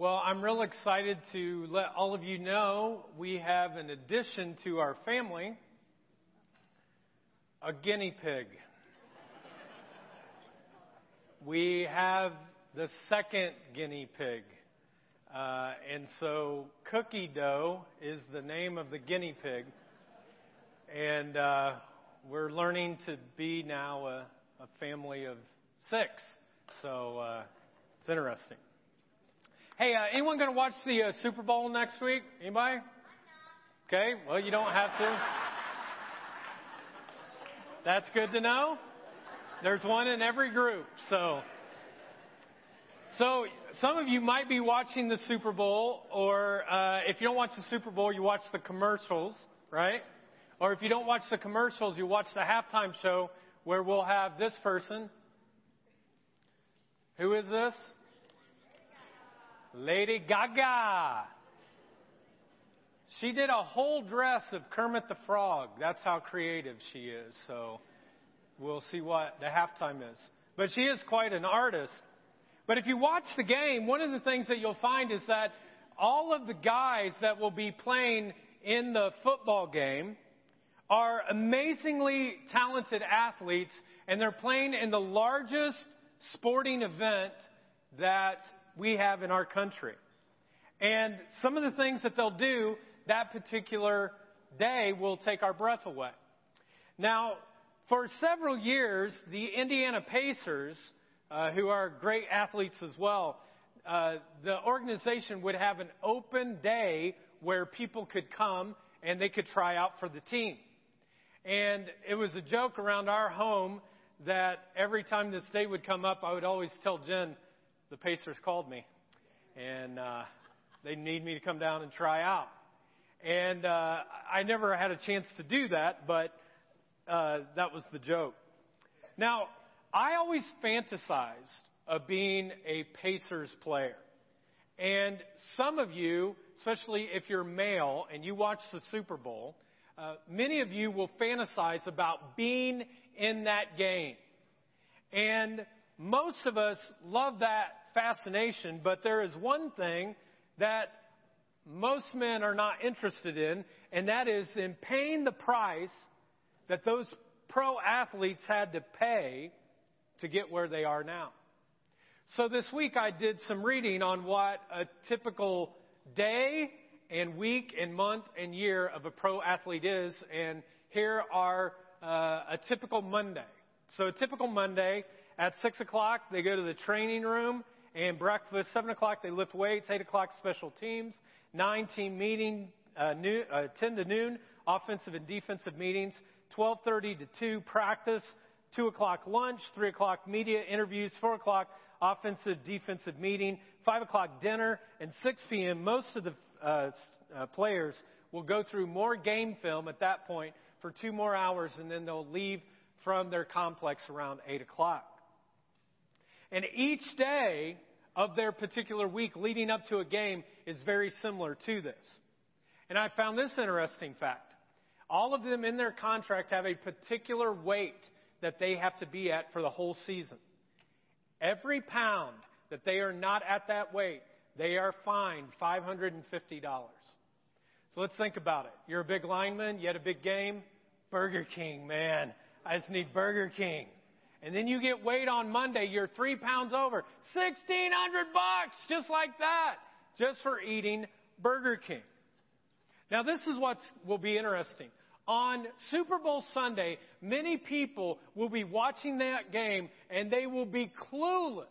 Well, I'm real excited to let all of you know we have an addition to our family a guinea pig. we have the second guinea pig. Uh, and so Cookie Dough is the name of the guinea pig. And uh, we're learning to be now a, a family of six. So uh, it's interesting. Hey, uh, anyone going to watch the uh, Super Bowl next week? Anybody? Okay, well, you don't have to. That's good to know. There's one in every group, so. So some of you might be watching the Super Bowl, or uh, if you don't watch the Super Bowl, you watch the commercials, right? Or if you don't watch the commercials, you watch the halftime show where we'll have this person. Who is this? Lady Gaga. She did a whole dress of Kermit the Frog. That's how creative she is. So we'll see what the halftime is. But she is quite an artist. But if you watch the game, one of the things that you'll find is that all of the guys that will be playing in the football game are amazingly talented athletes, and they're playing in the largest sporting event that we have in our country. And some of the things that they'll do that particular day will take our breath away. Now, for several years, the Indiana Pacers, uh, who are great athletes as well, uh, the organization would have an open day where people could come and they could try out for the team. And it was a joke around our home that every time this day would come up, I would always tell Jen, the Pacers called me, and uh, they need me to come down and try out. And uh, I never had a chance to do that, but uh, that was the joke. Now, I always fantasized of being a Pacers player. And some of you, especially if you're male and you watch the Super Bowl, uh, many of you will fantasize about being in that game. And most of us love that fascination, but there is one thing that most men are not interested in, and that is in paying the price that those pro athletes had to pay to get where they are now. So this week I did some reading on what a typical day and week and month and year of a pro athlete is, and here are uh, a typical Monday. So a typical Monday at six o'clock they go to the training room and breakfast. Seven o'clock they lift weights. Eight o'clock special teams. Nine team meeting. Uh, uh, 10 to noon offensive and defensive meetings. 12:30 to 2 practice. 2 o'clock lunch. 3 o'clock media interviews. 4 o'clock offensive defensive meeting. 5 o'clock dinner and 6 p.m. Most of the uh, uh, players will go through more game film at that point for two more hours, and then they'll leave from their complex around 8 o'clock. And each day of their particular week leading up to a game is very similar to this. And I found this interesting fact. All of them in their contract have a particular weight that they have to be at for the whole season. Every pound that they are not at that weight, they are fined $550. So let's think about it. You're a big lineman, you had a big game. Burger King, man. I just need Burger King. And then you get weighed on Monday, you're three pounds over. 1600 bucks, just like that, just for eating Burger King. Now this is what will be interesting. On Super Bowl Sunday, many people will be watching that game and they will be clueless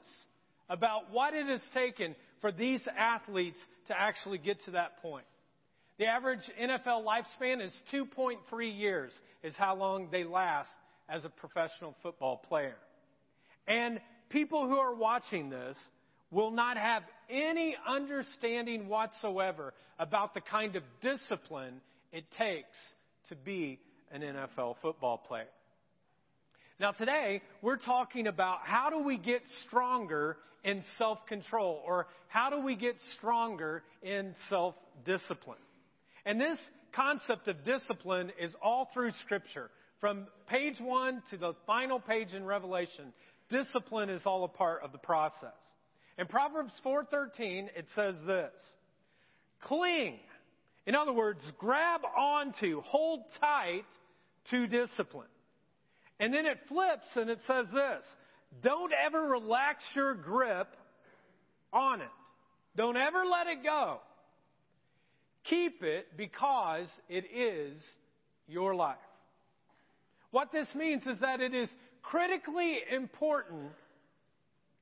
about what it has taken for these athletes to actually get to that point. The average NFL lifespan is 2.3 years, is how long they last as a professional football player. And people who are watching this will not have any understanding whatsoever about the kind of discipline it takes to be an NFL football player. Now today, we're talking about how do we get stronger in self-control or how do we get stronger in self-discipline. And this concept of discipline is all through scripture. From page one to the final page in Revelation, discipline is all a part of the process. In Proverbs 4:13, it says this: "Cling." In other words, grab onto, hold tight to discipline. And then it flips and it says this: "Don't ever relax your grip on it. Don't ever let it go. Keep it because it is your life." What this means is that it is critically important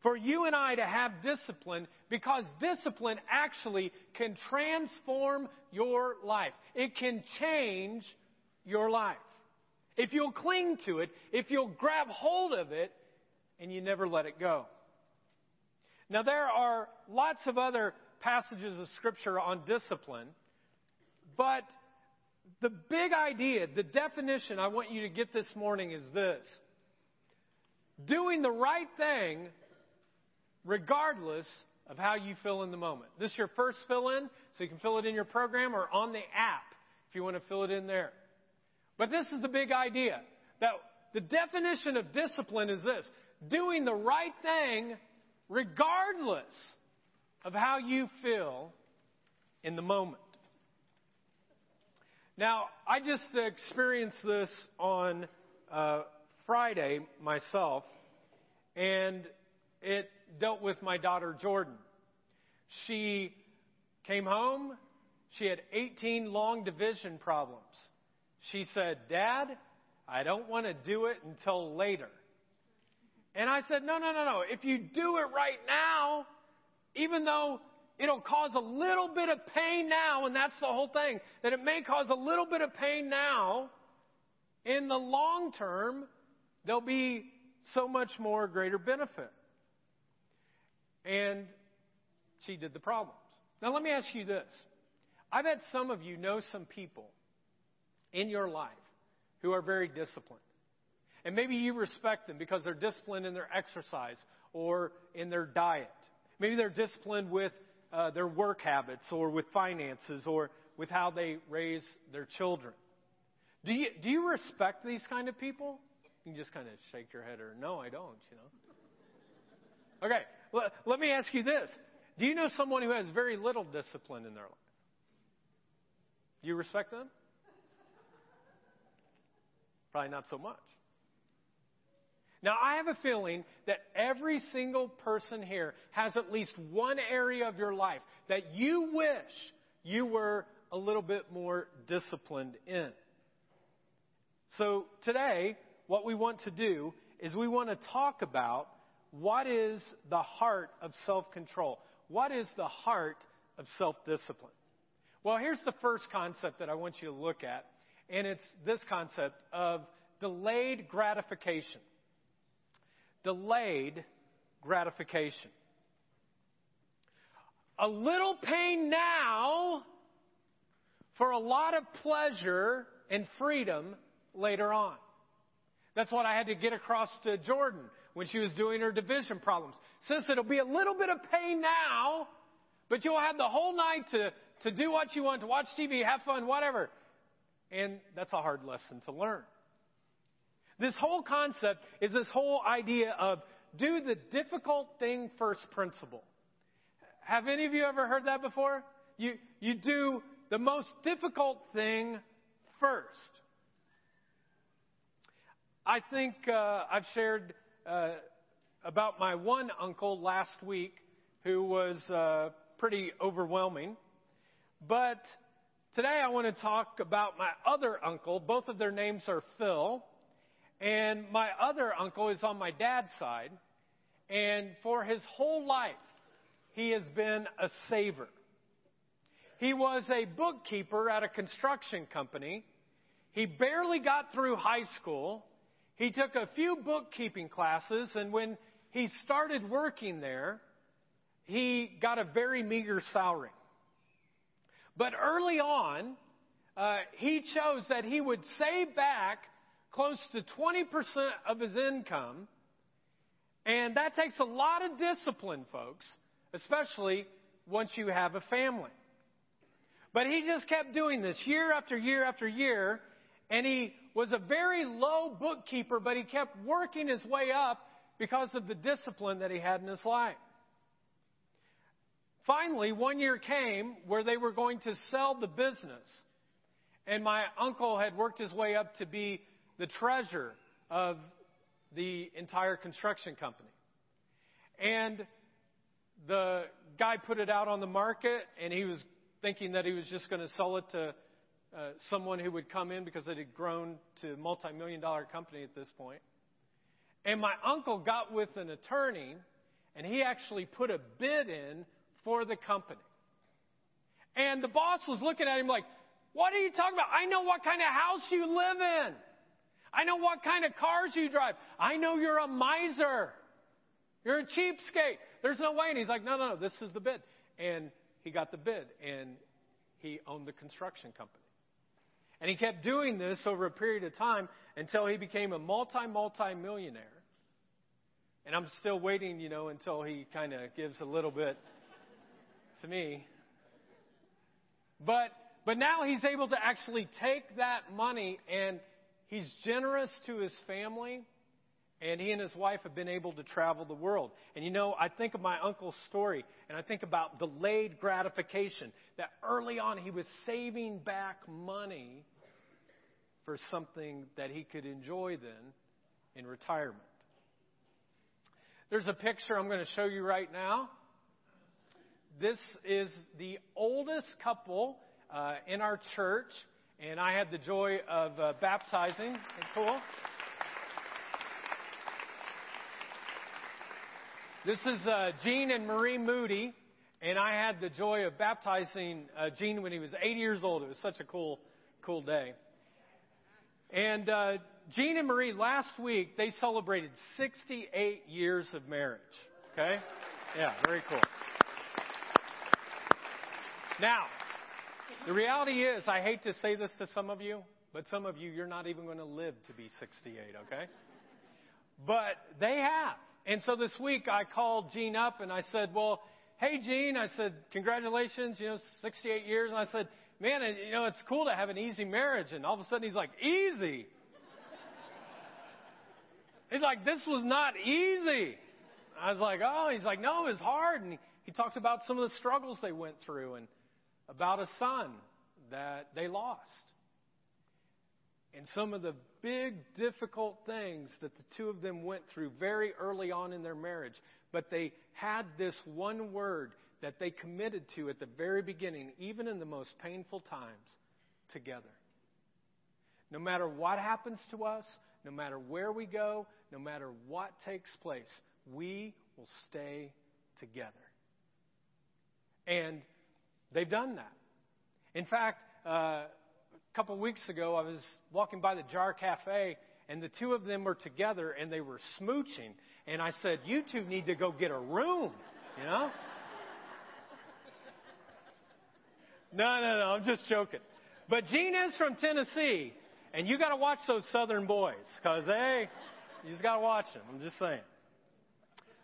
for you and I to have discipline because discipline actually can transform your life. It can change your life. If you'll cling to it, if you'll grab hold of it, and you never let it go. Now, there are lots of other passages of Scripture on discipline, but the big idea, the definition I want you to get this morning is this doing the right thing regardless of how you feel in the moment. This is your first fill in, so you can fill it in your program or on the app if you want to fill it in there. But this is the big idea that the definition of discipline is this doing the right thing regardless of how you feel in the moment. Now, I just experienced this on uh, Friday myself, and it dealt with my daughter Jordan. She came home, she had 18 long division problems. She said, Dad, I don't want to do it until later. And I said, No, no, no, no. If you do it right now, even though it'll cause a little bit of pain now, and that's the whole thing, that it may cause a little bit of pain now, in the long term, there'll be so much more greater benefit. And she did the problems. Now, let me ask you this. I bet some of you know some people in your life who are very disciplined. And maybe you respect them because they're disciplined in their exercise or in their diet. Maybe they're disciplined with uh, their work habits or with finances or with how they raise their children. Do you, do you respect these kind of people? You can just kind of shake your head or, no, I don't, you know. Okay, let, let me ask you this. Do you know someone who has very little discipline in their life? Do you respect them? Probably not so much. Now, I have a feeling that every single person here has at least one area of your life that you wish you were a little bit more disciplined in. So, today, what we want to do is we want to talk about what is the heart of self control. What is the heart of self discipline? Well, here's the first concept that I want you to look at, and it's this concept of delayed gratification delayed gratification. A little pain now for a lot of pleasure and freedom later on. That's what I had to get across to Jordan when she was doing her division problems. Sis, it'll be a little bit of pain now, but you'll have the whole night to, to do what you want, to watch TV, have fun, whatever. And that's a hard lesson to learn. This whole concept is this whole idea of do the difficult thing first principle. Have any of you ever heard that before? You, you do the most difficult thing first. I think uh, I've shared uh, about my one uncle last week who was uh, pretty overwhelming. But today I want to talk about my other uncle. Both of their names are Phil. And my other uncle is on my dad's side. And for his whole life, he has been a saver. He was a bookkeeper at a construction company. He barely got through high school. He took a few bookkeeping classes, and when he started working there, he got a very meager salary. But early on, uh, he chose that he would save back close to 20% of his income. And that takes a lot of discipline, folks, especially once you have a family. But he just kept doing this year after year after year, and he was a very low bookkeeper, but he kept working his way up because of the discipline that he had in his life. finally, one year came where they were going to sell the business. And my uncle had worked his way up to be the treasurer of the entire construction company. And the guy put it out on the market, and he was thinking that he was just going to sell it to uh, someone who would come in because it had grown to a multi million dollar company at this point. And my uncle got with an attorney, and he actually put a bid in for the company. And the boss was looking at him like, What are you talking about? I know what kind of house you live in. I know what kind of cars you drive. I know you're a miser. You're a cheapskate. There's no way. And he's like, No, no, no, this is the bid. And he got the bid, and he owned the construction company. And he kept doing this over a period of time until he became a multi, multi millionaire. And I'm still waiting, you know, until he kind of gives a little bit to me. But, but now he's able to actually take that money and he's generous to his family. And he and his wife have been able to travel the world. And you know, I think of my uncle's story, and I think about delayed gratification. That early on he was saving back money for something that he could enjoy then in retirement. There's a picture I'm going to show you right now. This is the oldest couple uh, in our church, and I had the joy of uh, baptizing. Cool. This is uh, Gene and Marie Moody, and I had the joy of baptizing uh, Gene when he was eight years old. It was such a cool, cool day. And uh, Gene and Marie, last week, they celebrated 68 years of marriage. Okay? Yeah, very cool. Now, the reality is, I hate to say this to some of you, but some of you, you're not even going to live to be 68, okay? But they have. And so this week I called Gene up and I said, Well, hey, Gene, I said, congratulations, you know, 68 years. And I said, Man, you know, it's cool to have an easy marriage. And all of a sudden he's like, Easy. he's like, This was not easy. I was like, Oh, he's like, No, it was hard. And he, he talked about some of the struggles they went through and about a son that they lost and some of the big, difficult things that the two of them went through very early on in their marriage. But they had this one word that they committed to at the very beginning, even in the most painful times, together. No matter what happens to us, no matter where we go, no matter what takes place, we will stay together. And they've done that. In fact, uh, a couple weeks ago, I was walking by the Jar Cafe, and the two of them were together, and they were smooching. And I said, "You two need to go get a room," you know. no, no, no. I'm just joking. But Gene is from Tennessee, and you got to watch those Southern boys because they, you just got to watch them. I'm just saying.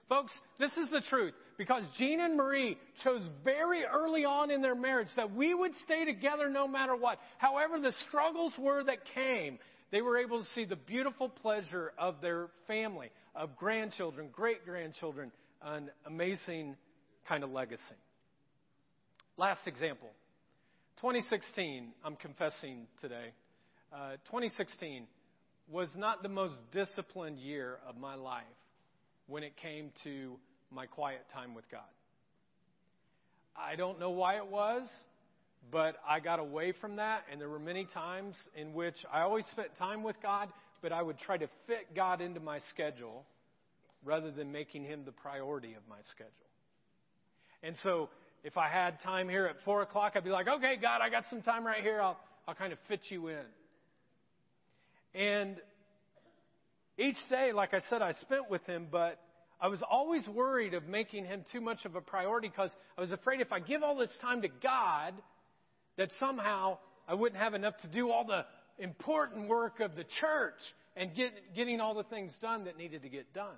Folks, this is the truth because Gene and Marie chose very early on in their marriage that we would stay together no matter what. However, the struggles were that came, they were able to see the beautiful pleasure of their family, of grandchildren, great grandchildren, an amazing kind of legacy. Last example 2016, I'm confessing today. Uh, 2016 was not the most disciplined year of my life when it came to my quiet time with God. I don't know why it was, but I got away from that, and there were many times in which I always spent time with God, but I would try to fit God into my schedule rather than making Him the priority of my schedule. And so, if I had time here at 4 o'clock, I'd be like, okay, God, I got some time right here. I'll, I'll kind of fit you in. And each day, like I said, I spent with Him, but I was always worried of making him too much of a priority because I was afraid if I give all this time to God, that somehow I wouldn't have enough to do all the important work of the church and get, getting all the things done that needed to get done.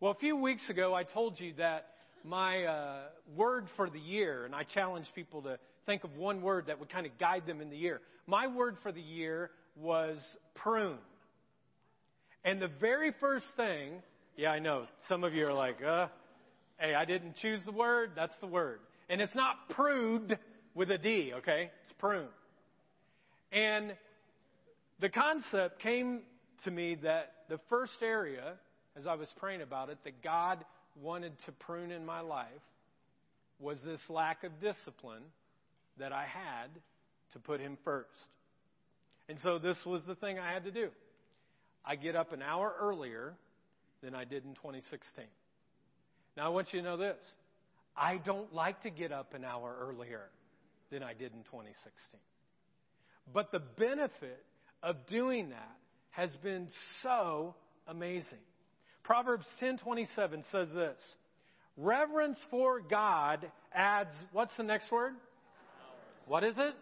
Well, a few weeks ago, I told you that my uh, word for the year, and I challenged people to think of one word that would kind of guide them in the year. My word for the year was prune. And the very first thing yeah, I know. Some of you are like, uh, Hey, I didn't choose the word, that's the word. And it's not prude with a D, okay? It's prune. And the concept came to me that the first area, as I was praying about it, that God wanted to prune in my life was this lack of discipline that I had to put Him first. And so this was the thing I had to do. I get up an hour earlier than I did in 2016. Now I want you to know this. I don't like to get up an hour earlier than I did in 2016. But the benefit of doing that has been so amazing. Proverbs 10:27 says this. Reverence for God adds what's the next word? What is it?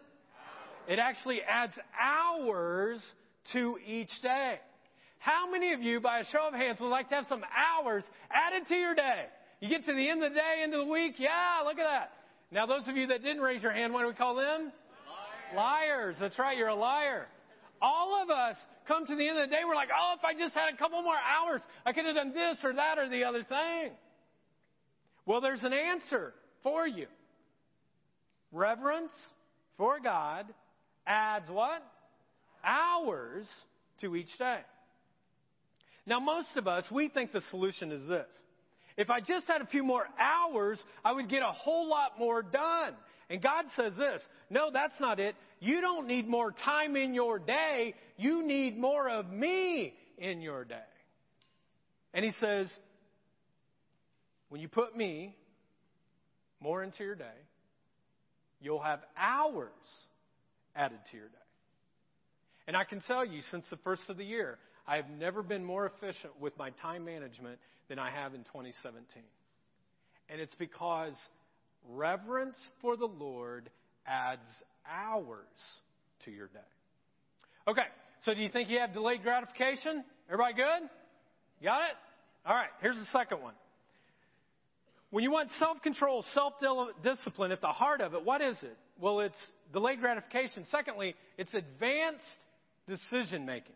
It actually adds hours to each day. How many of you, by a show of hands, would like to have some hours added to your day? You get to the end of the day, end of the week, yeah, look at that. Now, those of you that didn't raise your hand, what do we call them? Liars. Liars. That's right, you're a liar. All of us come to the end of the day, we're like, oh, if I just had a couple more hours, I could have done this or that or the other thing. Well, there's an answer for you. Reverence for God adds what? Hours to each day. Now, most of us, we think the solution is this. If I just had a few more hours, I would get a whole lot more done. And God says this No, that's not it. You don't need more time in your day. You need more of me in your day. And He says, When you put me more into your day, you'll have hours added to your day. And I can tell you, since the first of the year, I have never been more efficient with my time management than I have in 2017. And it's because reverence for the Lord adds hours to your day. Okay, so do you think you have delayed gratification? Everybody good? Got it? All right, here's the second one. When you want self control, self discipline at the heart of it, what is it? Well, it's delayed gratification. Secondly, it's advanced decision making.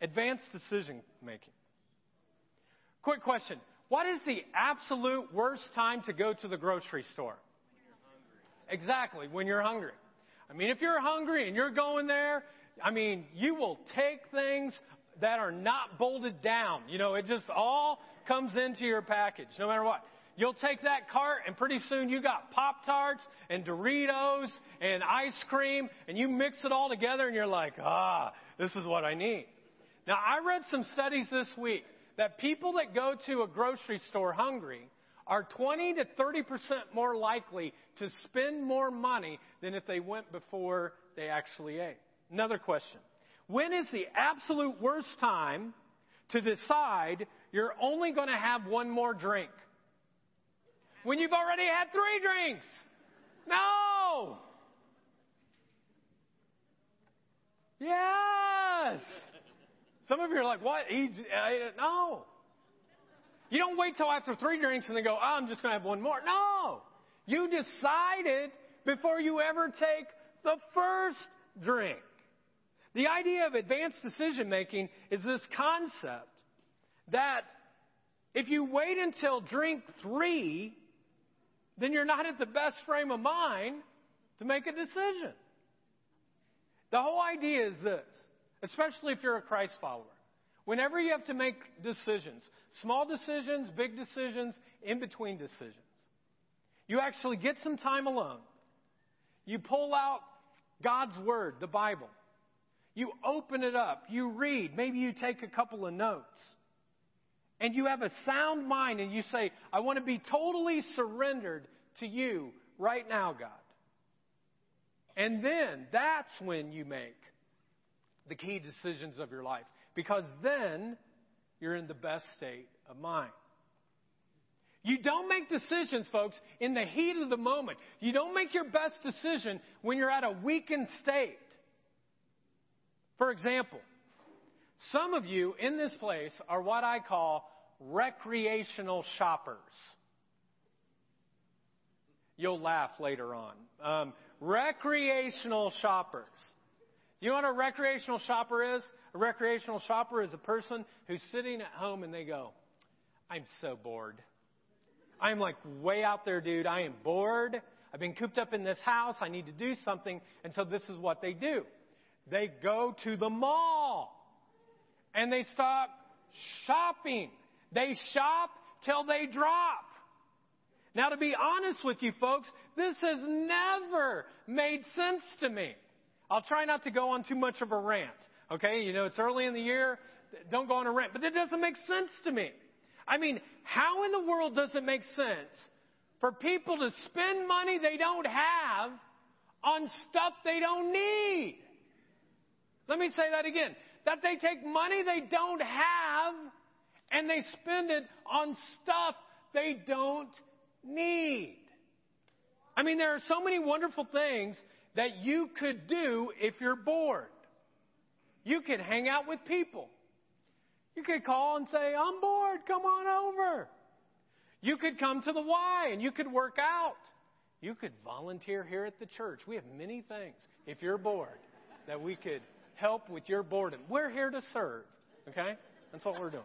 Advanced decision making. Quick question. What is the absolute worst time to go to the grocery store? Exactly, when you're hungry. I mean, if you're hungry and you're going there, I mean, you will take things that are not bolted down. You know, it just all comes into your package, no matter what. You'll take that cart and pretty soon you got Pop Tarts and Doritos and ice cream and you mix it all together and you're like, ah, this is what I need. Now, I read some studies this week that people that go to a grocery store hungry are 20 to 30% more likely to spend more money than if they went before they actually ate. Another question. When is the absolute worst time to decide you're only going to have one more drink? When you've already had three drinks. No! Yes! Some of you are like, what? No. You don't wait till after three drinks and then go, oh, I'm just going to have one more. No. You decided before you ever take the first drink. The idea of advanced decision making is this concept that if you wait until drink three, then you're not at the best frame of mind to make a decision. The whole idea is this, especially if you're a Christ follower. Whenever you have to make decisions, small decisions, big decisions, in between decisions, you actually get some time alone. You pull out God's Word, the Bible. You open it up. You read. Maybe you take a couple of notes. And you have a sound mind and you say, I want to be totally surrendered to you right now, God. And then that's when you make the key decisions of your life because then you're in the best state of mind. You don't make decisions, folks, in the heat of the moment. You don't make your best decision when you're at a weakened state. For example, some of you in this place are what I call recreational shoppers. You'll laugh later on. Um, recreational shoppers. You know what a recreational shopper is? A recreational shopper is a person who's sitting at home and they go, I'm so bored. I am like way out there, dude. I am bored. I've been cooped up in this house. I need to do something. And so this is what they do. They go to the mall and they stop shopping. They shop till they drop. Now, to be honest with you folks, this has never made sense to me. I'll try not to go on too much of a rant. Okay, you know, it's early in the year. Don't go on a rant. But it doesn't make sense to me. I mean, how in the world does it make sense for people to spend money they don't have on stuff they don't need? Let me say that again. That they take money they don't have and they spend it on stuff they don't need. I mean, there are so many wonderful things that you could do if you're bored. You could hang out with people. You could call and say, I'm bored, come on over. You could come to the Y and you could work out. You could volunteer here at the church. We have many things, if you're bored, that we could help with your boredom. We're here to serve, okay? That's what we're doing.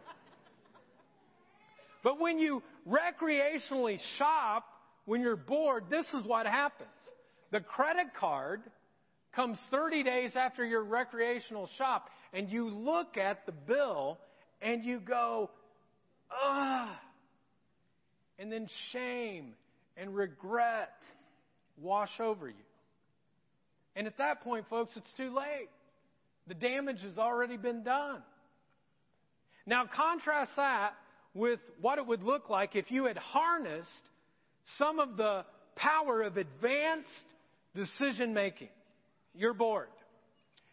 But when you recreationally shop, when you're bored, this is what happens. The credit card comes 30 days after your recreational shop, and you look at the bill and you go, ah. And then shame and regret wash over you. And at that point, folks, it's too late. The damage has already been done. Now, contrast that with what it would look like if you had harnessed some of the power of advanced decision making. You're bored.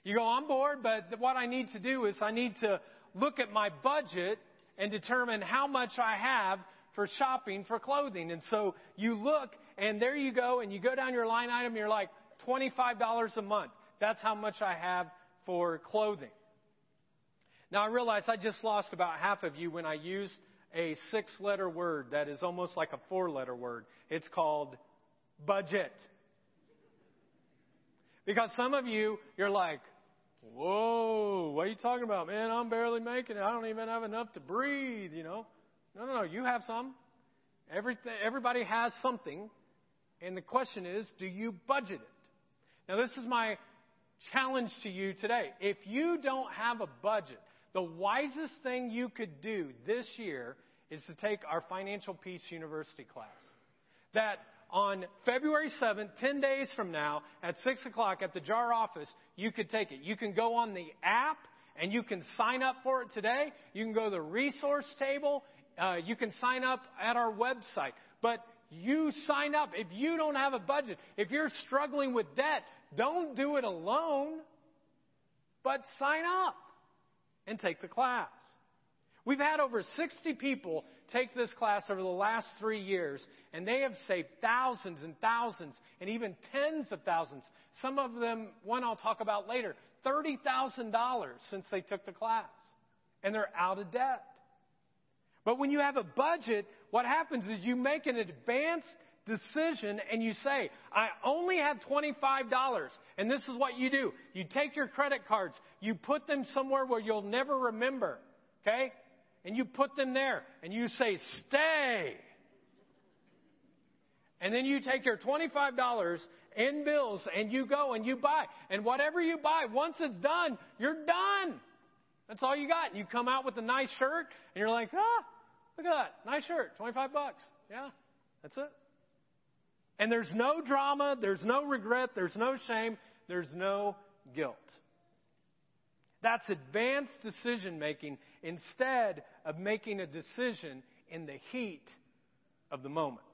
You go, I'm bored, but what I need to do is I need to look at my budget and determine how much I have for shopping for clothing. And so you look, and there you go, and you go down your line item, you're like, $25 a month. That's how much I have for clothing. Now I realize I just lost about half of you when I used a six letter word that is almost like a four letter word. It's called budget. Because some of you, you're like, whoa, what are you talking about, man? I'm barely making it. I don't even have enough to breathe, you know. No, no, no. You have some. Everything, everybody has something. And the question is, do you budget it? Now, this is my challenge to you today. If you don't have a budget, the wisest thing you could do this year is to take our Financial Peace University class. That on February 7th, 10 days from now, at 6 o'clock at the JAR office, you could take it. You can go on the app and you can sign up for it today. You can go to the resource table. Uh, you can sign up at our website. But you sign up. If you don't have a budget, if you're struggling with debt, don't do it alone, but sign up and take the class. We've had over 60 people take this class over the last three years, and they have saved thousands and thousands and even tens of thousands. Some of them, one I'll talk about later, $30,000 since they took the class. And they're out of debt. But when you have a budget, what happens is you make an advanced decision and you say, I only have $25. And this is what you do. You take your credit cards, you put them somewhere where you'll never remember. Okay? And you put them there and you say, stay. And then you take your $25 in bills and you go and you buy. And whatever you buy, once it's done, you're done. That's all you got. You come out with a nice shirt and you're like, ah, look at that. Nice shirt. 25 bucks. Yeah, that's it. And there's no drama. There's no regret. There's no shame. There's no guilt. That's advanced decision making instead of making a decision in the heat of the moment.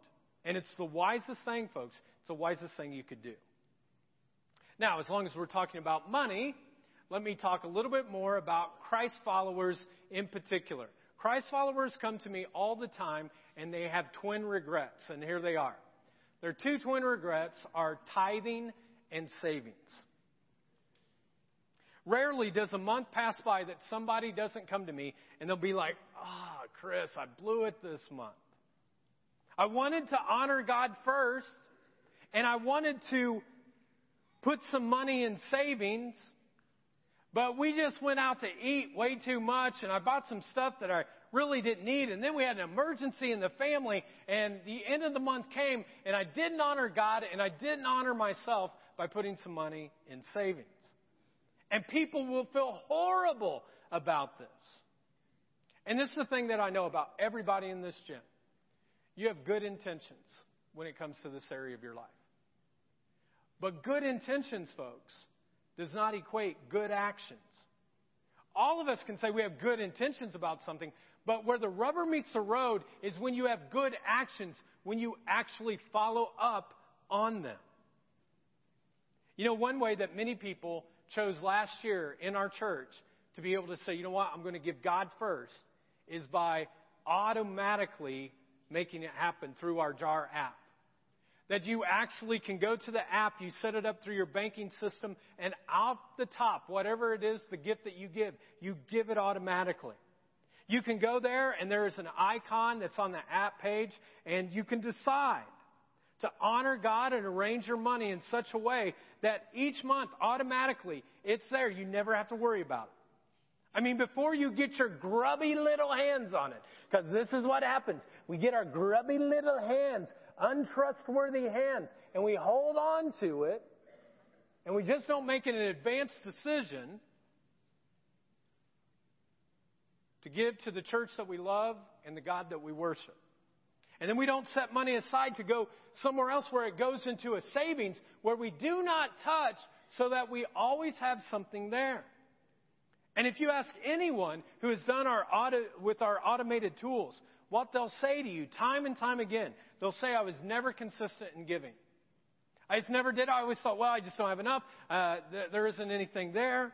And it's the wisest thing, folks. It's the wisest thing you could do. Now, as long as we're talking about money, let me talk a little bit more about Christ followers in particular. Christ followers come to me all the time and they have twin regrets, and here they are. Their two twin regrets are tithing and savings. Rarely does a month pass by that somebody doesn't come to me and they'll be like, ah, oh, Chris, I blew it this month. I wanted to honor God first and I wanted to put some money in savings, but we just went out to eat way too much and I bought some stuff that I really didn't need. And then we had an emergency in the family, and the end of the month came, and I didn't honor God, and I didn't honor myself by putting some money in savings. And people will feel horrible about this. And this is the thing that I know about everybody in this gym. You have good intentions when it comes to this area of your life. But good intentions, folks, does not equate good actions. All of us can say we have good intentions about something, but where the rubber meets the road is when you have good actions, when you actually follow up on them. You know, one way that many people chose last year in our church to be able to say, you know what, I'm going to give God first, is by automatically making it happen through our JAR app. That you actually can go to the app, you set it up through your banking system, and out the top, whatever it is, the gift that you give, you give it automatically. You can go there, and there is an icon that's on the app page, and you can decide to honor God and arrange your money in such a way that each month, automatically, it's there. You never have to worry about it. I mean, before you get your grubby little hands on it, because this is what happens. We get our grubby little hands, untrustworthy hands, and we hold on to it, and we just don't make an advanced decision to give to the church that we love and the God that we worship. And then we don't set money aside to go somewhere else where it goes into a savings where we do not touch so that we always have something there. And if you ask anyone who has done our auto, with our automated tools, what they'll say to you time and time again, they'll say, I was never consistent in giving. I just never did. I always thought, well, I just don't have enough. Uh, th- there isn't anything there.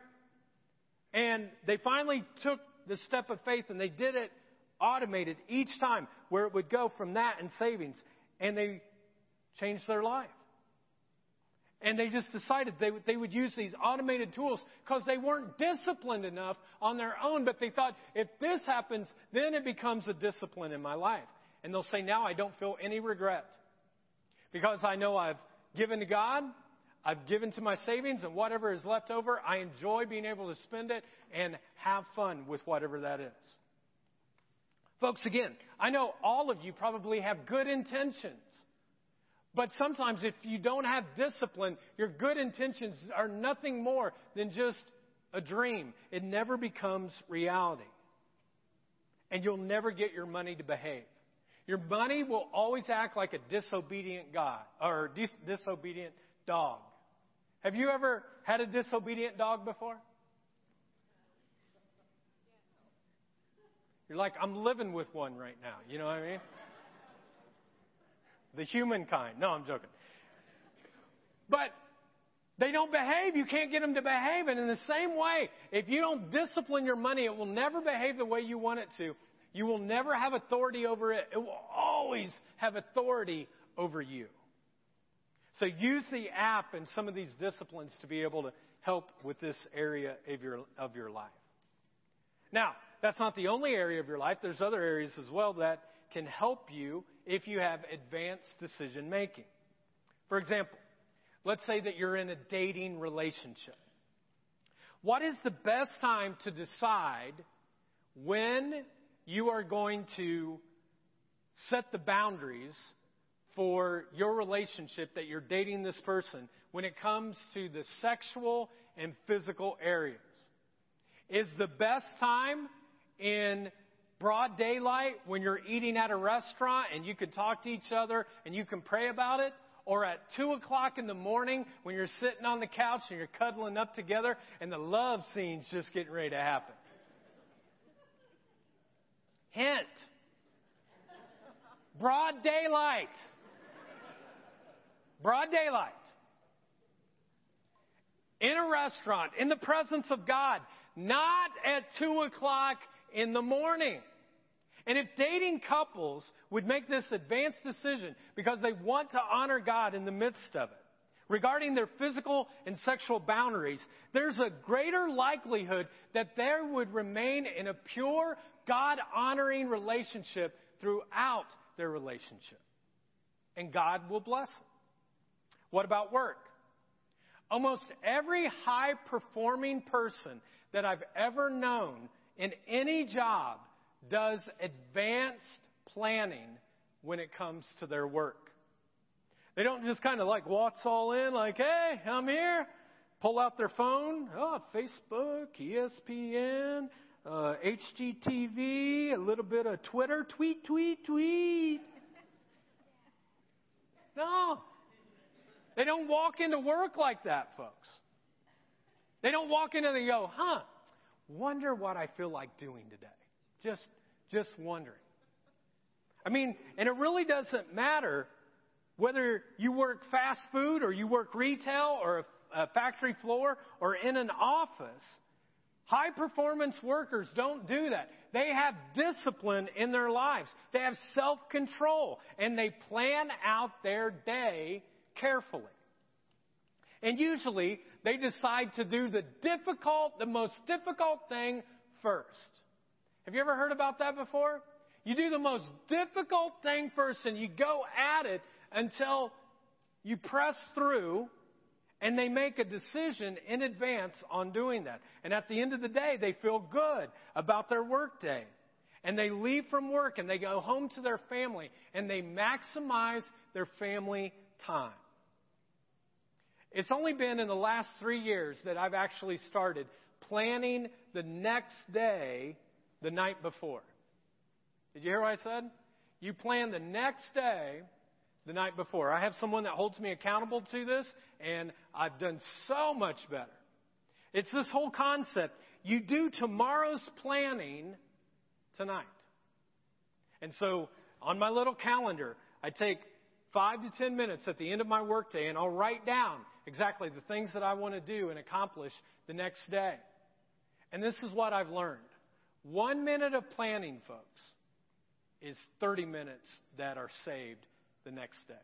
And they finally took the step of faith and they did it automated each time where it would go from that and savings. And they changed their life. And they just decided they, they would use these automated tools because they weren't disciplined enough on their own. But they thought, if this happens, then it becomes a discipline in my life. And they'll say, now I don't feel any regret. Because I know I've given to God, I've given to my savings, and whatever is left over, I enjoy being able to spend it and have fun with whatever that is. Folks, again, I know all of you probably have good intentions. But sometimes if you don't have discipline, your good intentions are nothing more than just a dream. It never becomes reality. And you'll never get your money to behave. Your money will always act like a disobedient God or dis- disobedient dog. Have you ever had a disobedient dog before? You're like, I'm living with one right now. You know what I mean? the humankind. No, I'm joking. But they don't behave. You can't get them to behave. And in the same way, if you don't discipline your money, it will never behave the way you want it to. You will never have authority over it. It will always have authority over you. So use the app and some of these disciplines to be able to help with this area of your, of your life. Now, that's not the only area of your life. There's other areas as well that can help you if you have advanced decision making. For example, let's say that you're in a dating relationship. What is the best time to decide when you are going to set the boundaries for your relationship that you're dating this person when it comes to the sexual and physical areas? Is the best time in broad daylight when you're eating at a restaurant and you can talk to each other and you can pray about it, or at 2 o'clock in the morning when you're sitting on the couch and you're cuddling up together and the love scene's just getting ready to happen. Hint. Broad daylight. Broad daylight. In a restaurant, in the presence of God, not at 2 o'clock in the morning. And if dating couples would make this advanced decision because they want to honor God in the midst of it, regarding their physical and sexual boundaries, there's a greater likelihood that there would remain in a pure, God honoring relationship throughout their relationship. And God will bless them. What about work? Almost every high performing person that I've ever known in any job does advanced planning when it comes to their work. They don't just kind of like waltz all in, like, hey, I'm here. Pull out their phone. Oh, Facebook, ESPN, uh, HGTV, a little bit of Twitter, tweet, tweet, tweet. No. They don't walk into work like that, folks. They don't walk in and they go, huh, wonder what I feel like doing today. Just, just wondering. I mean, and it really doesn't matter whether you work fast food or you work retail or a, a factory floor or in an office. High performance workers don't do that. They have discipline in their lives. They have self control and they plan out their day carefully. And usually they decide to do the difficult, the most difficult thing first. Have you ever heard about that before? You do the most difficult thing first and you go at it until you press through and they make a decision in advance on doing that. And at the end of the day, they feel good about their workday. And they leave from work and they go home to their family and they maximize their family time. It's only been in the last three years that I've actually started planning the next day the night before. Did you hear what I said? You plan the next day the night before. I have someone that holds me accountable to this, and I've done so much better. It's this whole concept. You do tomorrow's planning tonight. And so on my little calendar, I take five to ten minutes at the end of my workday and I'll write down exactly the things that I want to do and accomplish the next day. And this is what I've learned. One minute of planning, folks, is 30 minutes that are saved the next day.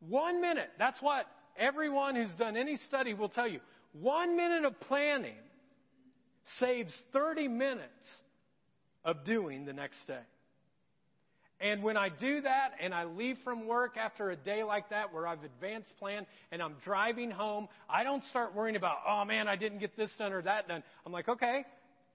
One minute. That's what everyone who's done any study will tell you. One minute of planning saves 30 minutes of doing the next day. And when I do that and I leave from work after a day like that where I've advanced plan and I'm driving home, I don't start worrying about, oh man, I didn't get this done or that done. I'm like, okay,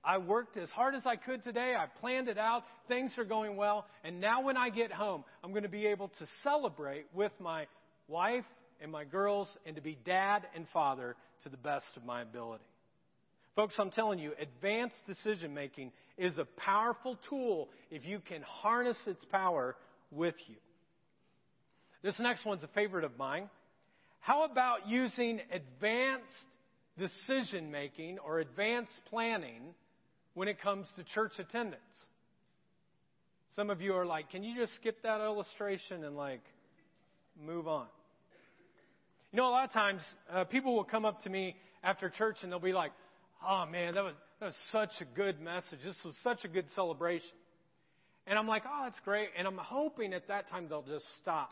I worked as hard as I could today. I planned it out. Things are going well. And now when I get home, I'm going to be able to celebrate with my wife and my girls and to be dad and father to the best of my ability. Folks, I'm telling you, advanced decision making is a powerful tool if you can harness its power with you. This next one's a favorite of mine. How about using advanced decision making or advanced planning when it comes to church attendance? Some of you are like, can you just skip that illustration and like move on? You know, a lot of times uh, people will come up to me after church and they'll be like, oh man, that was, that was such a good message. This was such a good celebration. And I'm like, oh, that's great. And I'm hoping at that time they'll just stop.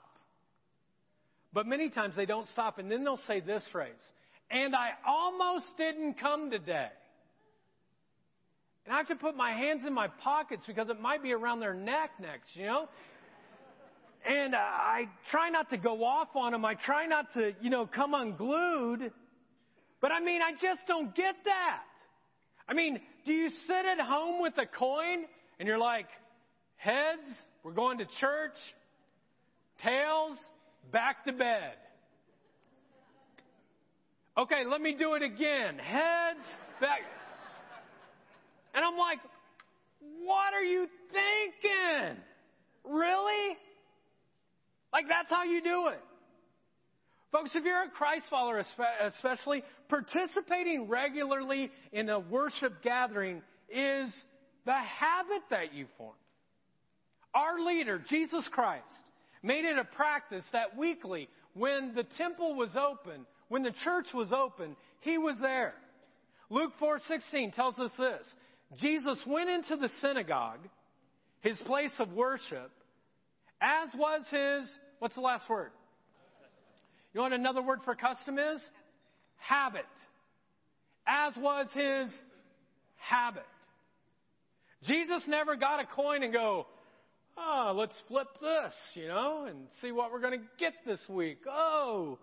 But many times they don't stop. And then they'll say this phrase, and I almost didn't come today. And I have to put my hands in my pockets because it might be around their neck next, you know? And uh, I try not to go off on them. I try not to, you know, come unglued. But I mean, I just don't get that. I mean, do you sit at home with a coin and you're like, heads, we're going to church, tails, back to bed. Okay, let me do it again. Heads, back. And I'm like, what are you thinking? Really? Like that's how you do it. Folks, if you're a Christ follower, especially, participating regularly in a worship gathering is the habit that you form. Our leader, Jesus Christ, made it a practice that weekly, when the temple was open, when the church was open, he was there. Luke 4:16 tells us this. Jesus went into the synagogue, his place of worship, as was his what's the last word? You know what another word for custom is? Habit. As was his habit. Jesus never got a coin and go, oh, let's flip this, you know, and see what we're going to get this week. Oh,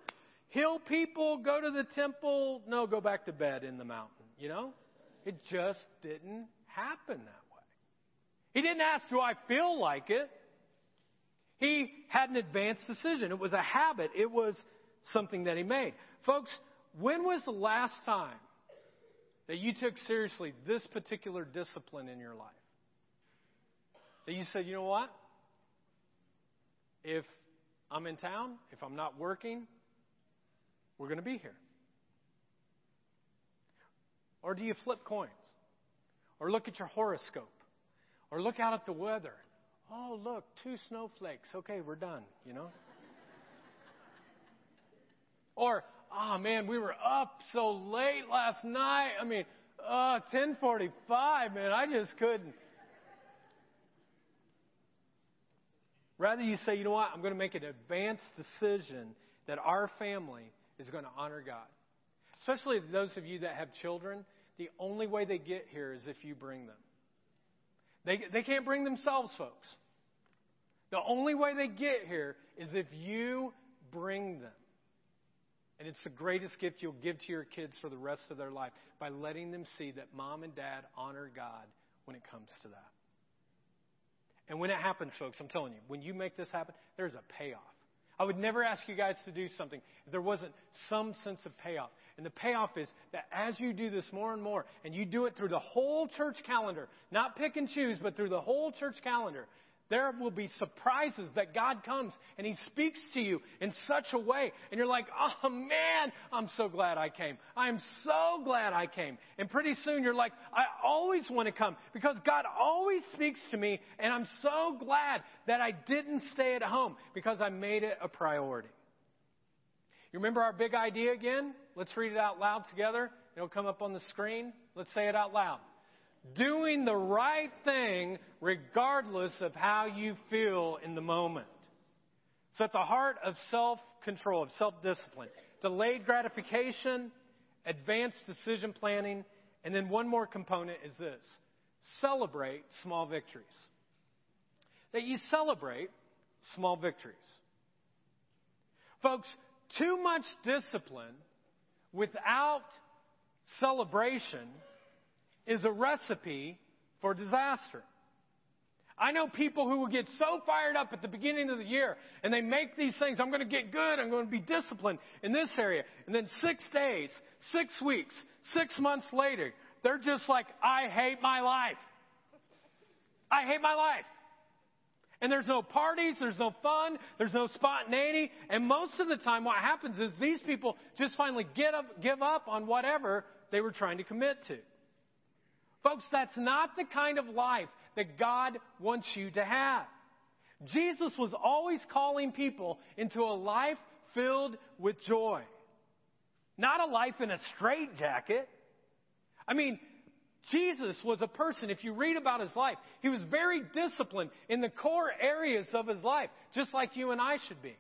heal people, go to the temple, no, go back to bed in the mountain, you know? It just didn't happen that way. He didn't ask, Do I feel like it? He had an advanced decision. It was a habit, it was something that he made. Folks, when was the last time that you took seriously this particular discipline in your life? That you said, you know what? If I'm in town, if I'm not working, we're going to be here. Or do you flip coins? Or look at your horoscope? Or look out at the weather? Oh, look, two snowflakes. Okay, we're done, you know? Or, oh man, we were up so late last night. I mean, uh, 1045, man, I just couldn't. Rather, you say, you know what? I'm going to make an advanced decision that our family is going to honor God. Especially those of you that have children, the only way they get here is if you bring them. They, they can't bring themselves, folks. The only way they get here is if you bring them. And it's the greatest gift you'll give to your kids for the rest of their life by letting them see that mom and dad honor God when it comes to that. And when it happens, folks, I'm telling you, when you make this happen, there's a payoff. I would never ask you guys to do something if there wasn't some sense of payoff. And the payoff is that as you do this more and more, and you do it through the whole church calendar, not pick and choose, but through the whole church calendar, there will be surprises that God comes and He speaks to you in such a way. And you're like, oh man, I'm so glad I came. I'm so glad I came. And pretty soon you're like, I always want to come because God always speaks to me. And I'm so glad that I didn't stay at home because I made it a priority. You remember our big idea again? Let's read it out loud together. It'll come up on the screen. Let's say it out loud doing the right thing regardless of how you feel in the moment. It's at the heart of self control, of self discipline. Delayed gratification, advanced decision planning, and then one more component is this celebrate small victories. That you celebrate small victories. Folks, too much discipline without celebration is a recipe for disaster. I know people who will get so fired up at the beginning of the year and they make these things. I'm going to get good. I'm going to be disciplined in this area. And then six days, six weeks, six months later, they're just like, I hate my life. I hate my life. And there's no parties, there's no fun, there's no spontaneity. And most of the time, what happens is these people just finally get up, give up on whatever they were trying to commit to. Folks, that's not the kind of life that God wants you to have. Jesus was always calling people into a life filled with joy, not a life in a straitjacket. I mean, Jesus was a person, if you read about his life, he was very disciplined in the core areas of his life, just like you and I should be.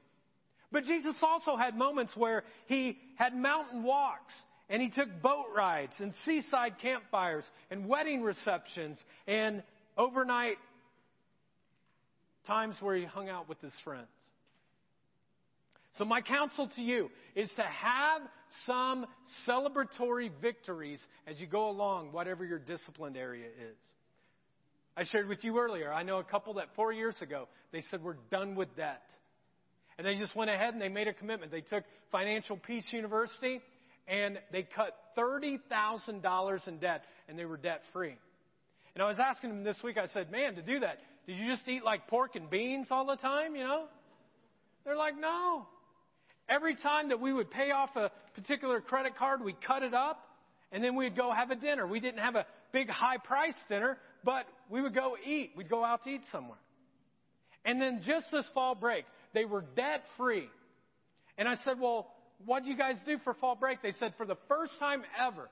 But Jesus also had moments where he had mountain walks and he took boat rides and seaside campfires and wedding receptions and overnight times where he hung out with his friends. So, my counsel to you is to have some celebratory victories as you go along, whatever your disciplined area is. I shared with you earlier, I know a couple that four years ago, they said, We're done with debt. And they just went ahead and they made a commitment. They took Financial Peace University and they cut $30,000 in debt, and they were debt free. And I was asking them this week, I said, Man, to do that, did you just eat like pork and beans all the time, you know? They're like, No. Every time that we would pay off a particular credit card, we cut it up, and then we'd go have a dinner. We didn't have a big high price dinner, but we would go eat. We'd go out to eat somewhere. And then just this fall break, they were debt free. And I said, Well, what did you guys do for fall break? They said, for the first time ever,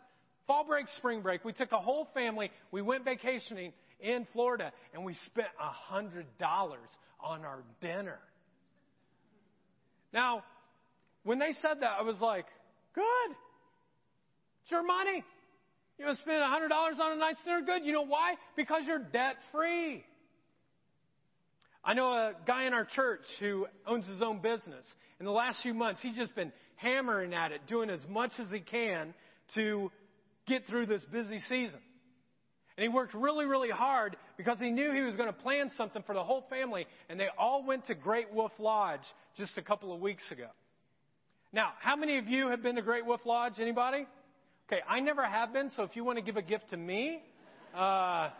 fall break, spring break, we took a whole family, we went vacationing in Florida, and we spent a $100 on our dinner. Now, when they said that, I was like, good. It's your money. You want to spend $100 on a nice dinner? Good. You know why? Because you're debt free. I know a guy in our church who owns his own business. In the last few months, he's just been hammering at it, doing as much as he can to get through this busy season. And he worked really, really hard because he knew he was going to plan something for the whole family. And they all went to Great Wolf Lodge just a couple of weeks ago. Now, how many of you have been to Great Wolf Lodge? Anybody? Okay, I never have been, so if you want to give a gift to me, uh,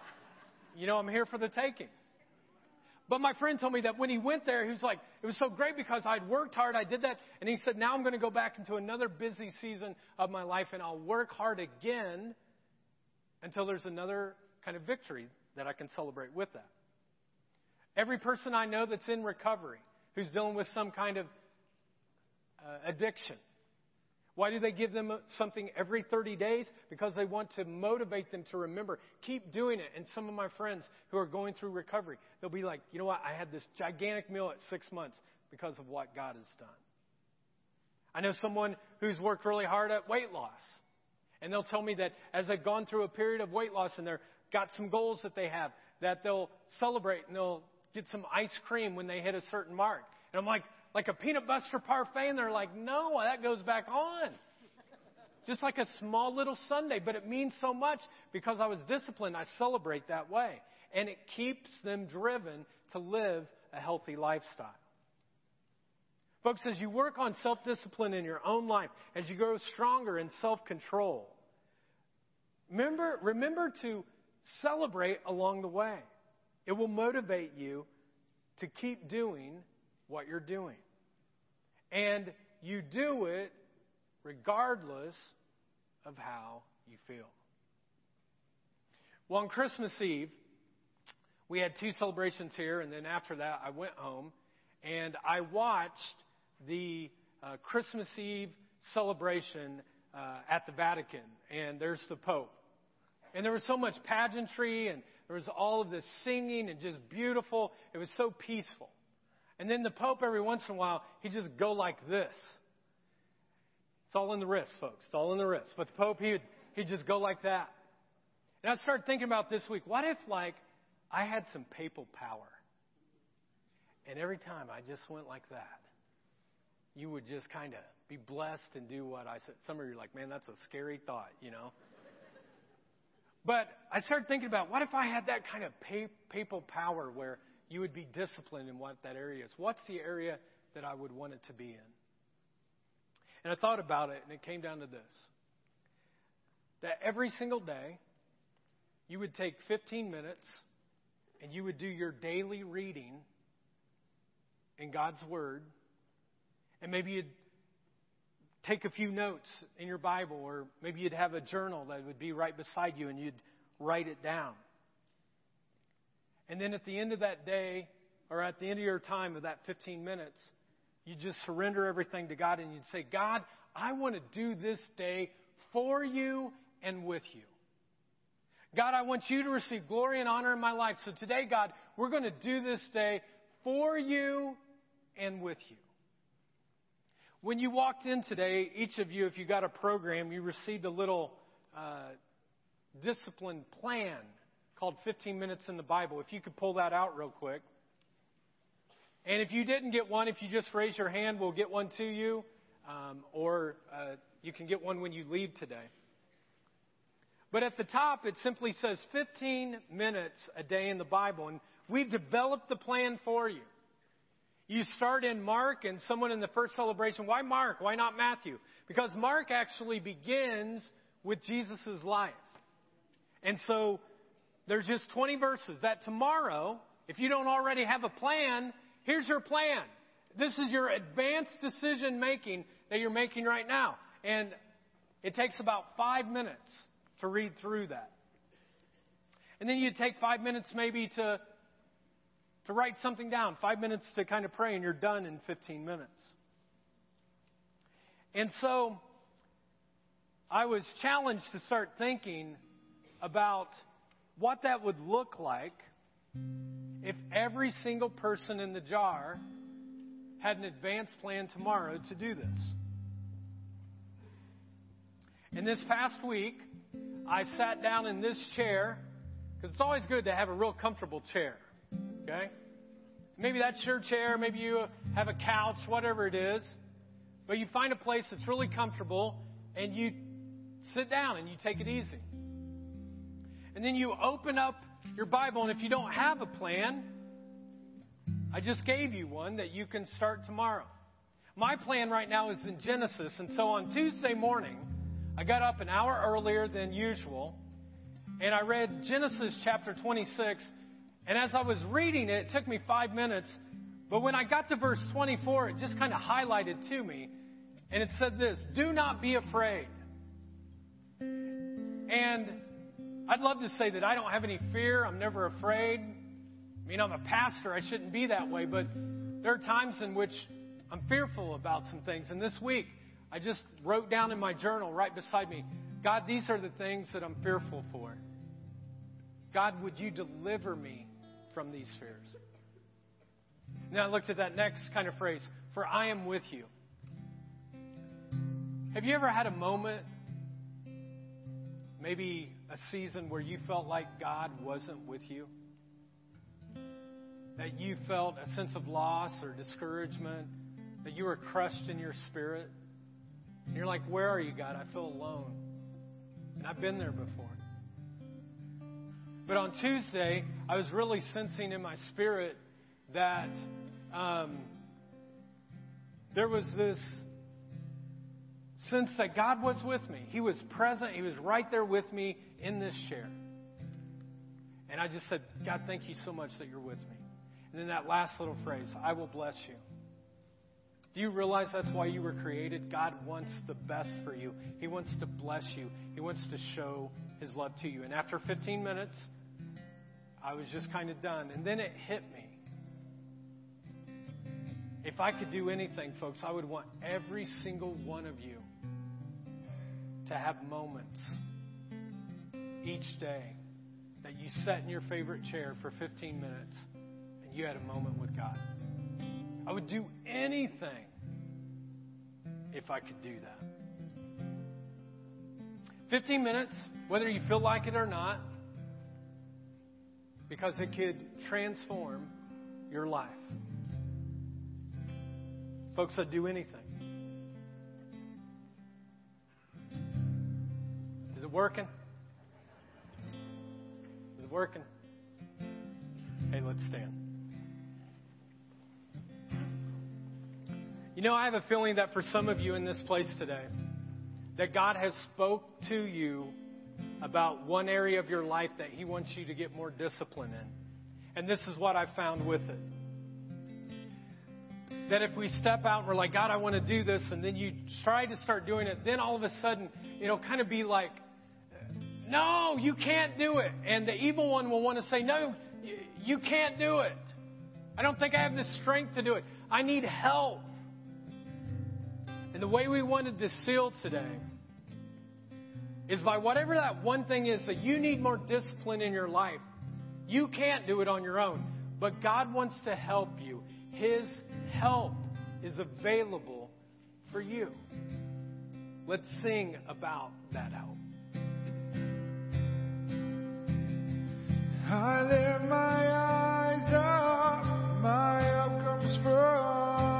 you know, I'm here for the taking. But my friend told me that when he went there, he was like, it was so great because I'd worked hard, I did that, and he said, now I'm going to go back into another busy season of my life and I'll work hard again until there's another kind of victory that I can celebrate with that. Every person I know that's in recovery, who's dealing with some kind of uh, addiction, why do they give them something every 30 days? Because they want to motivate them to remember. Keep doing it. And some of my friends who are going through recovery, they'll be like, you know what? I had this gigantic meal at six months because of what God has done. I know someone who's worked really hard at weight loss. And they'll tell me that as they've gone through a period of weight loss and they've got some goals that they have, that they'll celebrate and they'll get some ice cream when they hit a certain mark. And I'm like, like a peanut butter parfait, and they're like, no, that goes back on. Just like a small little sundae, but it means so much because I was disciplined. I celebrate that way. And it keeps them driven to live a healthy lifestyle. Folks, as you work on self discipline in your own life, as you grow stronger in self control, remember, remember to celebrate along the way. It will motivate you to keep doing what you're doing. And you do it regardless of how you feel. Well, on Christmas Eve, we had two celebrations here, and then after that, I went home and I watched the uh, Christmas Eve celebration uh, at the Vatican. And there's the Pope. And there was so much pageantry, and there was all of this singing, and just beautiful. It was so peaceful. And then the Pope, every once in a while, he just go like this. It's all in the wrist, folks. It's all in the wrist. But the Pope, he'd, he'd just go like that. And I started thinking about this week. What if, like, I had some papal power? And every time I just went like that, you would just kind of be blessed and do what I said. Some of you are like, man, that's a scary thought, you know? But I started thinking about what if I had that kind of papal power where you would be disciplined in what that area is. What's the area that I would want it to be in? And I thought about it, and it came down to this that every single day, you would take 15 minutes and you would do your daily reading in God's Word, and maybe you'd take a few notes in your Bible, or maybe you'd have a journal that would be right beside you and you'd write it down. And then at the end of that day, or at the end of your time of that 15 minutes, you just surrender everything to God and you'd say, God, I want to do this day for you and with you. God, I want you to receive glory and honor in my life. So today, God, we're going to do this day for you and with you. When you walked in today, each of you, if you got a program, you received a little uh, discipline plan called 15 Minutes in the Bible. If you could pull that out real quick. And if you didn't get one, if you just raise your hand, we'll get one to you. Um, or uh, you can get one when you leave today. But at the top, it simply says 15 minutes a day in the Bible. And we've developed the plan for you. You start in Mark, and someone in the first celebration, why Mark? Why not Matthew? Because Mark actually begins with Jesus' life. And so there's just 20 verses that tomorrow, if you don't already have a plan, here's your plan. This is your advanced decision making that you're making right now. And it takes about five minutes to read through that. And then you take five minutes maybe to, to write something down, five minutes to kind of pray, and you're done in 15 minutes. And so I was challenged to start thinking about what that would look like if every single person in the jar had an advance plan tomorrow to do this. And this past week, I sat down in this chair because it's always good to have a real comfortable chair. Okay? Maybe that's your chair, maybe you have a couch, whatever it is. But you find a place that's really comfortable and you sit down and you take it easy. And then you open up your Bible, and if you don't have a plan, I just gave you one that you can start tomorrow. My plan right now is in Genesis, and so on Tuesday morning, I got up an hour earlier than usual, and I read Genesis chapter 26. And as I was reading it, it took me five minutes, but when I got to verse 24, it just kind of highlighted to me, and it said this Do not be afraid. And I'd love to say that I don't have any fear, I'm never afraid. I mean, I'm a pastor, I shouldn't be that way, but there are times in which I'm fearful about some things. And this week, I just wrote down in my journal right beside me God, these are the things that I'm fearful for. God, would you deliver me from these fears? Now I looked at that next kind of phrase, for I am with you. Have you ever had a moment, maybe a season where you felt like God wasn't with you? That you felt a sense of loss or discouragement, that you were crushed in your spirit? And you're like, Where are you, God? I feel alone. And I've been there before. But on Tuesday, I was really sensing in my spirit that um, there was this sense that God was with me. He was present, He was right there with me in this chair. And I just said, God, thank you so much that you're with me. And then that last little phrase, I will bless you. Do you realize that's why you were created? God wants the best for you. He wants to bless you. He wants to show His love to you. And after 15 minutes, I was just kind of done. And then it hit me. If I could do anything, folks, I would want every single one of you to have moments each day that you sat in your favorite chair for 15 minutes and you had a moment with God. I would do anything if I could do that. 15 minutes, whether you feel like it or not, because it could transform your life. Folks, I'd do anything. Is it working? Is working? Hey, let's stand. You know, I have a feeling that for some of you in this place today, that God has spoke to you about one area of your life that He wants you to get more discipline in. And this is what I found with it that if we step out and we're like, God, I want to do this, and then you try to start doing it, then all of a sudden it'll kind of be like, no, you can't do it. And the evil one will want to say, no, you can't do it. I don't think I have the strength to do it. I need help. And the way we wanted to seal today is by whatever that one thing is that you need more discipline in your life. You can't do it on your own, but God wants to help you. His help is available for you. Let's sing about that help. I lift my eyes up, my help comes from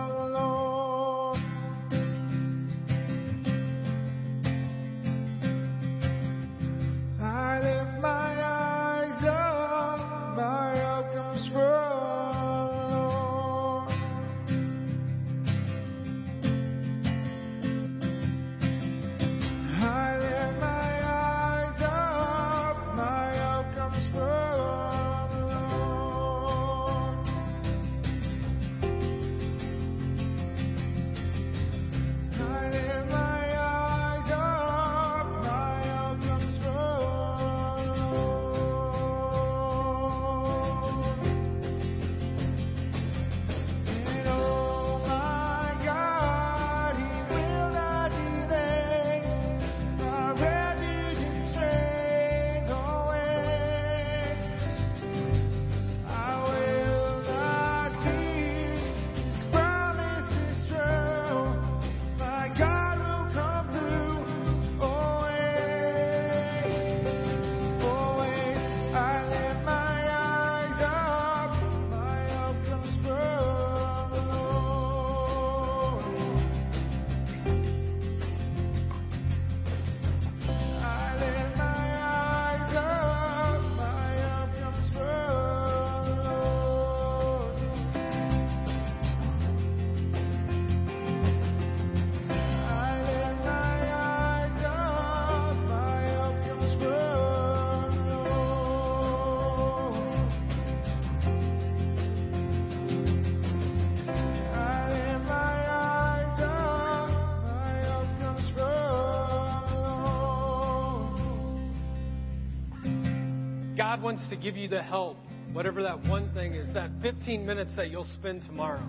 God wants to give you the help, whatever that one thing is, that 15 minutes that you'll spend tomorrow.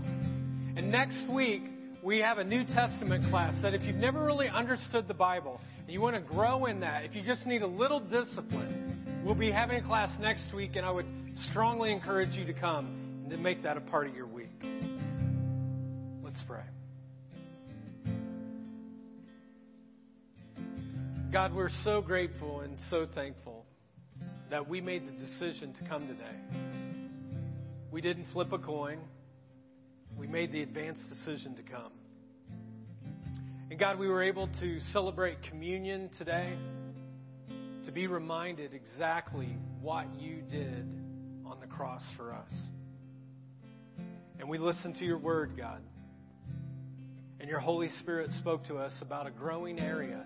And next week, we have a New Testament class that if you've never really understood the Bible and you want to grow in that, if you just need a little discipline, we'll be having a class next week, and I would strongly encourage you to come and to make that a part of your week. Let's pray. God, we're so grateful and so thankful that we made the decision to come today. We didn't flip a coin. We made the advanced decision to come. And God, we were able to celebrate communion today, to be reminded exactly what you did on the cross for us. And we listened to your word, God. And your Holy Spirit spoke to us about a growing area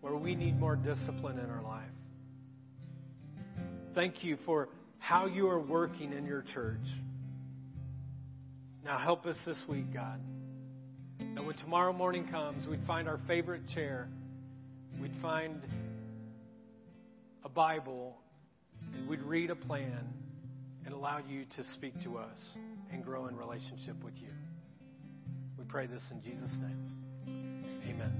where we need more discipline in our life. Thank you for how you are working in your church. Now help us this week, God. And when tomorrow morning comes, we'd find our favorite chair, we'd find a Bible, and we'd read a plan and allow you to speak to us and grow in relationship with you. We pray this in Jesus' name. Amen.